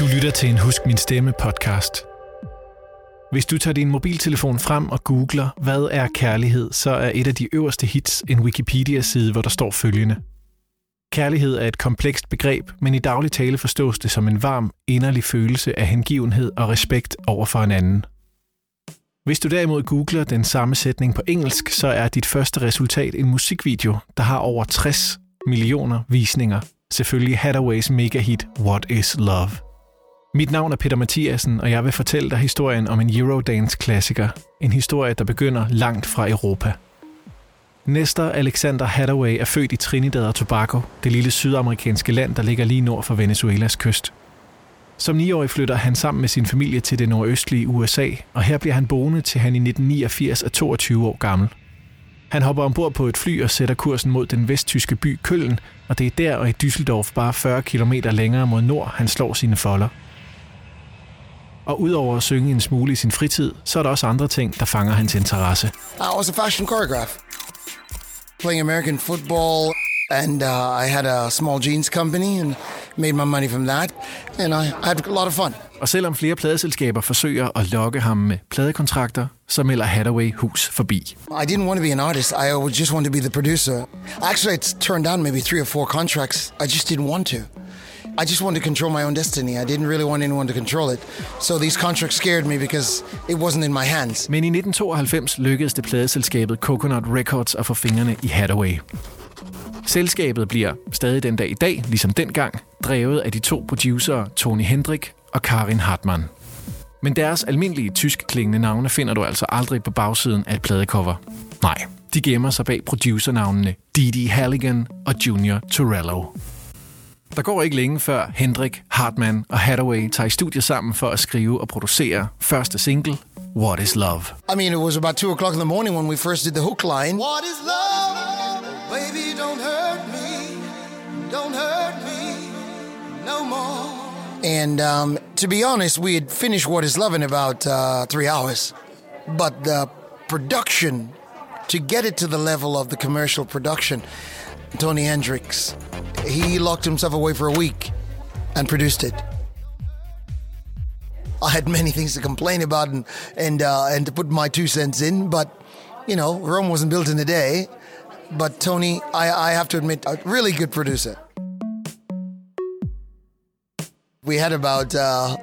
Du lytter til en Husk Min Stemme podcast. Hvis du tager din mobiltelefon frem og googler, hvad er kærlighed, så er et af de øverste hits en Wikipedia-side, hvor der står følgende. Kærlighed er et komplekst begreb, men i daglig tale forstås det som en varm, inderlig følelse af hengivenhed og respekt over for en anden. Hvis du derimod googler den samme sætning på engelsk, så er dit første resultat en musikvideo, der har over 60 millioner visninger. Selvfølgelig Hathaways mega hit What is Love. Mit navn er Peter Mathiasen, og jeg vil fortælle dig historien om en Eurodance-klassiker. En historie, der begynder langt fra Europa. Næster Alexander Hathaway er født i Trinidad og Tobago, det lille sydamerikanske land, der ligger lige nord for Venezuelas kyst. Som 9-årig flytter han sammen med sin familie til det nordøstlige USA, og her bliver han boende til han i 1989 er 22 år gammel. Han hopper ombord på et fly og sætter kursen mod den vesttyske by Køln, og det er der og i Düsseldorf bare 40 km længere mod nord, han slår sine folder. Og udover at synge en smule i sin fritid, så er der også andre ting, der fanger hans interesse. I was a fashion choreograph, playing American football, and uh, I had a small jeans company and made my money from that, and I, had a lot of fun. Og selvom flere pladeselskaber forsøger at lokke ham med pladekontrakter, så melder Hathaway hus forbi. I didn't want to be an artist. I just want to be the producer. Actually, I turned down maybe three or four contracts. I just didn't want to. I just wanted to control my own destiny. I didn't really want anyone to control it. So these contracts scared me because it wasn't in my hands. Men i 1992 lykkedes det pladeselskabet Coconut Records at få fingrene i Hathaway. Selskabet bliver stadig den dag i dag, ligesom dengang, drevet af de to producerer Tony Hendrik og Karin Hartmann. Men deres almindelige tysk klingende navne finder du altså aldrig på bagsiden af et pladecover. Nej, de gemmer sig bag producernavnene Didi Halligan og Junior Torello. Der går ikke længe før Hendrik, Hartmann og Hathaway tager i studiet sammen for at skrive og producere første single, What is Love. I mean, it was about two o'clock in the morning when we first did the hook line. What is love? Baby, don't hurt me. Don't hurt me no more. And um, to be honest, we had finished What is Love in about uh, three hours. But the production, to get it to the level of the commercial production, Tony Hendricks, he locked himself away for a week and produced it. I had many things to complain about and and uh, and to put my two cents in, but you know, Rome wasn't built in a day. But Tony, I, I have to admit, a really good producer. We had about uh,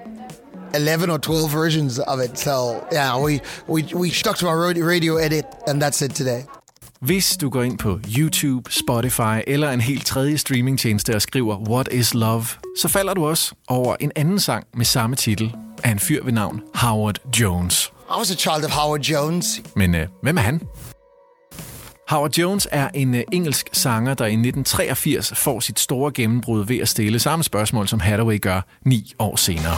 11 or 12 versions of it. So, yeah, we, we, we stuck to our radio edit, and that's it today. Hvis du går ind på YouTube, Spotify eller en helt tredje streamingtjeneste og skriver What is Love, så falder du også over en anden sang med samme titel af en fyr ved navn Howard Jones. I was a child of Howard Jones. Men øh, hvem er han? Howard Jones er en øh, engelsk sanger, der i 1983 får sit store gennembrud ved at stille samme spørgsmål, som Hathaway gør ni år senere.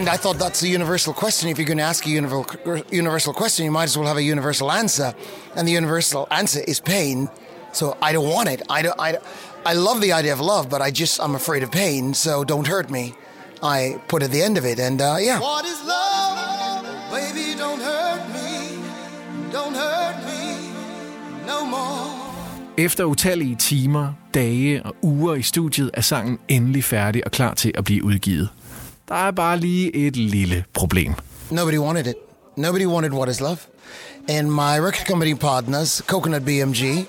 And I thought that's a universal question. If you're going to ask a universal, universal question, you might as well have a universal answer. And the universal answer is pain. So I don't want it. I don't. I, I love the idea of love, but I just I'm afraid of pain. So don't hurt me. I put at the end of it, and uh, yeah. What is love? Baby, don't hurt me. Don't hurt me no more. Efter utallige timer, dage og uger i studiet er sangen endelig færdig og klar til at blive udgivet. Der er bare lige et lille problem. Nobody wanted it. Nobody wanted What Is Love. And my record company partners, Coconut BMG,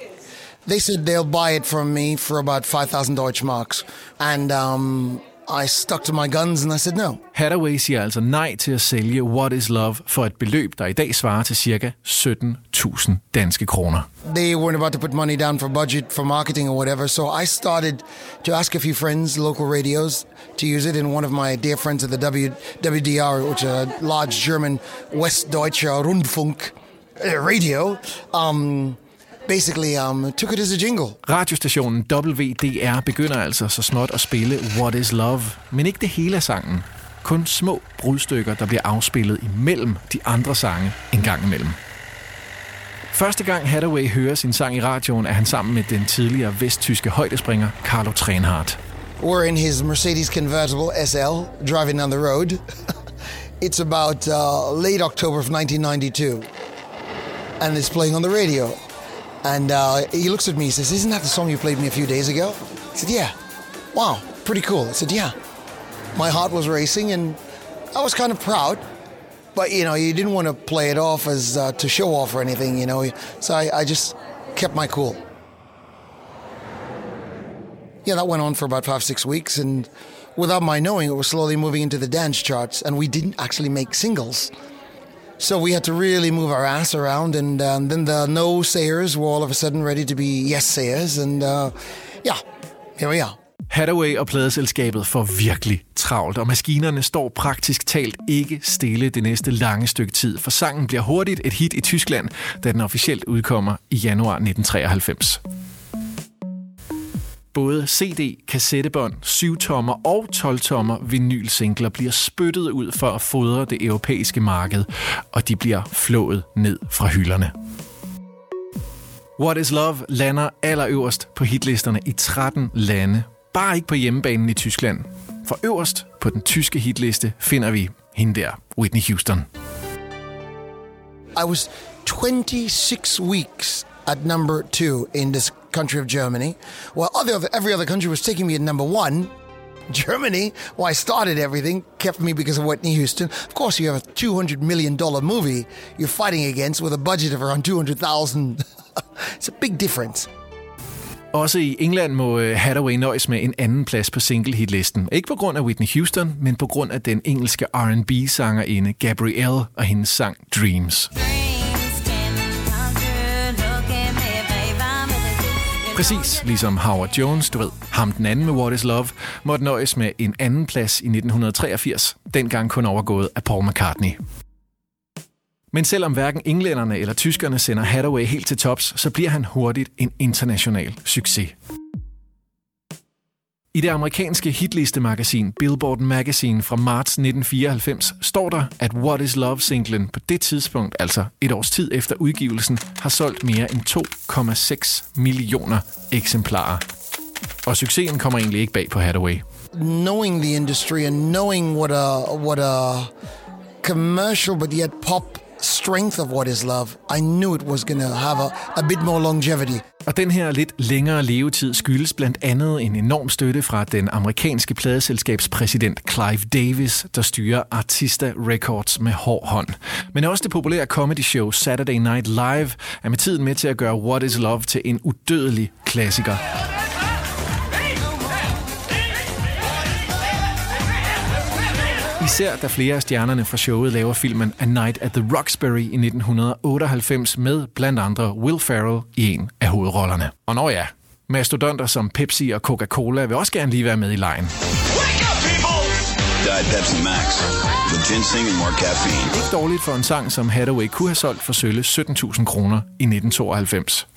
they said they'll buy it from me for about 5,000 Deutsche Marks. And um, i stuck to my guns and I said no. Hathaway siger altså nej til at sælge What is Love for et beløb, der i dag svarer til ca. 17.000 danske kroner. They weren't about to put money down for budget for marketing or whatever. So I started to ask a few friends, local radios, to use it. And one of my dear friends at the w, WDR, which is a large German Westdeutsche Rundfunk uh, radio, um, basically um, took it as a jingle. Radiostationen WDR begynder altså så småt at spille What is Love, men ikke det hele af sangen. Kun små brudstykker, der bliver afspillet imellem de andre sange en gang imellem. Første gang Hathaway hører sin sang i radioen, er han sammen med den tidligere vesttyske højdespringer Carlo Trenhardt. We're in his Mercedes convertible SL driving down the road. it's about uh, late October of 1992. And it's playing on the radio. And uh, he looks at me, he says, Isn't that the song you played me a few days ago? I said, Yeah. Wow, pretty cool. I said, Yeah. My heart was racing and I was kind of proud. But, you know, you didn't want to play it off as uh, to show off or anything, you know. So I, I just kept my cool. Yeah, that went on for about five, six weeks. And without my knowing, it was slowly moving into the dance charts. And we didn't actually make singles. So we had to really move our ass around. And uh, and then the no sayers were all of a sudden ready to be yes sayers. And uh, yeah, here we are. Hathaway og pladeselskabet får virkelig travlt, og maskinerne står praktisk talt ikke stille det næste lange stykke tid, for sangen bliver hurtigt et hit i Tyskland, da den officielt udkommer i januar 1993. Både CD, kassettebånd, 7-tommer og 12-tommer vinylsingler bliver spyttet ud for at fodre det europæiske marked, og de bliver flået ned fra hylderne. What is Love lander allerøverst på hitlisterne i 13 lande, bare ikke på hjemmebanen i Tyskland. For øverst på den tyske hitliste finder vi hende der, Whitney Houston. I was 26 weeks at number two in this country of Germany, while other, every other country was taking me at number one. Germany, where I started everything, kept me because of Whitney Houston. Of course, you have a $200 million movie you're fighting against with a budget of around 200,000. it's a big difference. Også i England må øh, Hathaway nøjes med en anden plads på single-hitlisten. Ikke på grund af Whitney Houston, men på grund af den engelske R&B-sangerinde Gabrielle og hendes sang Dreams. Præcis ligesom Howard Jones, du ved, ham den anden med What is Love, måtte nøjes med en anden plads i 1983, dengang kun overgået af Paul McCartney. Men selvom hverken englænderne eller tyskerne sender Hathaway helt til tops, så bliver han hurtigt en international succes. I det amerikanske hitlistemagasin Billboard Magazine fra marts 1994 står der, at What is Love-singlen på det tidspunkt, altså et års tid efter udgivelsen, har solgt mere end 2,6 millioner eksemplarer. Og succesen kommer egentlig ikke bag på Hathaway. Knowing the industry and knowing what a what a commercial but yet pop strength of what is love, I knew it was going to have a, a bit more longevity. Og den her lidt længere levetid skyldes blandt andet en enorm støtte fra den amerikanske pladeselskabspræsident Clive Davis, der styrer Artista Records med hård hånd. Men også det populære comedy show Saturday Night Live er med tiden med til at gøre What is Love til en udødelig klassiker. Især da flere af stjernerne fra showet laver filmen A Night at the Roxbury i 1998 med blandt andre Will Ferrell i en af hovedrollerne. Og når ja, mastodonter som Pepsi og Coca-Cola vil også gerne lige være med i lejen. Diet Pepsi Max with ginseng and more caffeine. Ikke dårligt for en sang, som Hathaway kunne have solgt for sølle 17.000 kroner i 1992.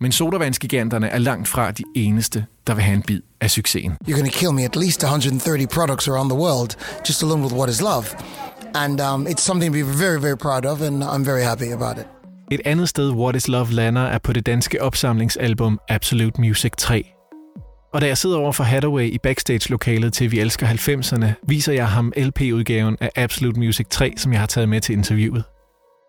Men sodavandsgiganterne er langt fra de eneste, der vil have en bid af succesen. You're to kill me at least 130 products around the world just alone with what is love. And um, it's something be very, very proud of, and I'm very happy about it. Et andet sted, What is Love lander, er på det danske opsamlingsalbum Absolute Music 3. Og da jeg sidder over for Hathaway i backstage-lokalet til Vi Elsker 90'erne, viser jeg ham LP-udgaven af Absolute Music 3, som jeg har taget med til interviewet.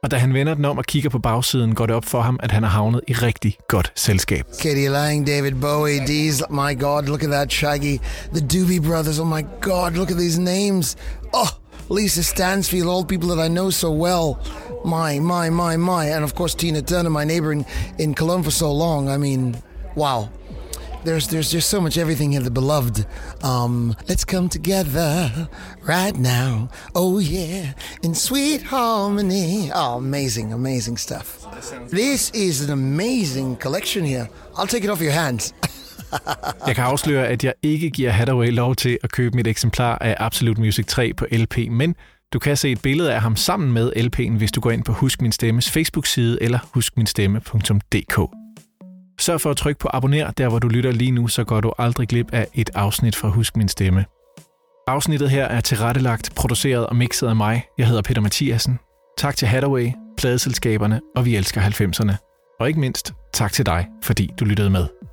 Og da han vender den om og kigger på bagsiden, går det op for ham, at han har havnet i rigtig godt selskab. Katie Lang, David Bowie, Deez, my God, look at that Shaggy, the Doobie Brothers, oh my God, look at these names. Oh, Lisa Stansfield, all people that I know so well. My, my, my, my. And of course, Tina Turner, my neighbor in, in Cologne for so long. I mean, wow. There's there's just so much everything in the beloved. Um, let's come together right now. Oh yeah, in sweet harmony. Oh, amazing, amazing stuff. This is an amazing collection here. I'll take it off your hands. Jeg kan afsløre, at jeg ikke giver Hathaway lov til at købe mit eksemplar af Absolute Music 3 på LP, men du kan se et billede af ham sammen med LP'en, hvis du går ind på Husk Min Stemmes Facebook-side eller huskminstemme.dk. Sørg for at trykke på abonner, der hvor du lytter lige nu, så går du aldrig glip af et afsnit fra Husk Min Stemme. Afsnittet her er tilrettelagt, produceret og mixet af mig. Jeg hedder Peter Mathiasen. Tak til Hathaway, pladeselskaberne og Vi Elsker 90'erne. Og ikke mindst, tak til dig, fordi du lyttede med.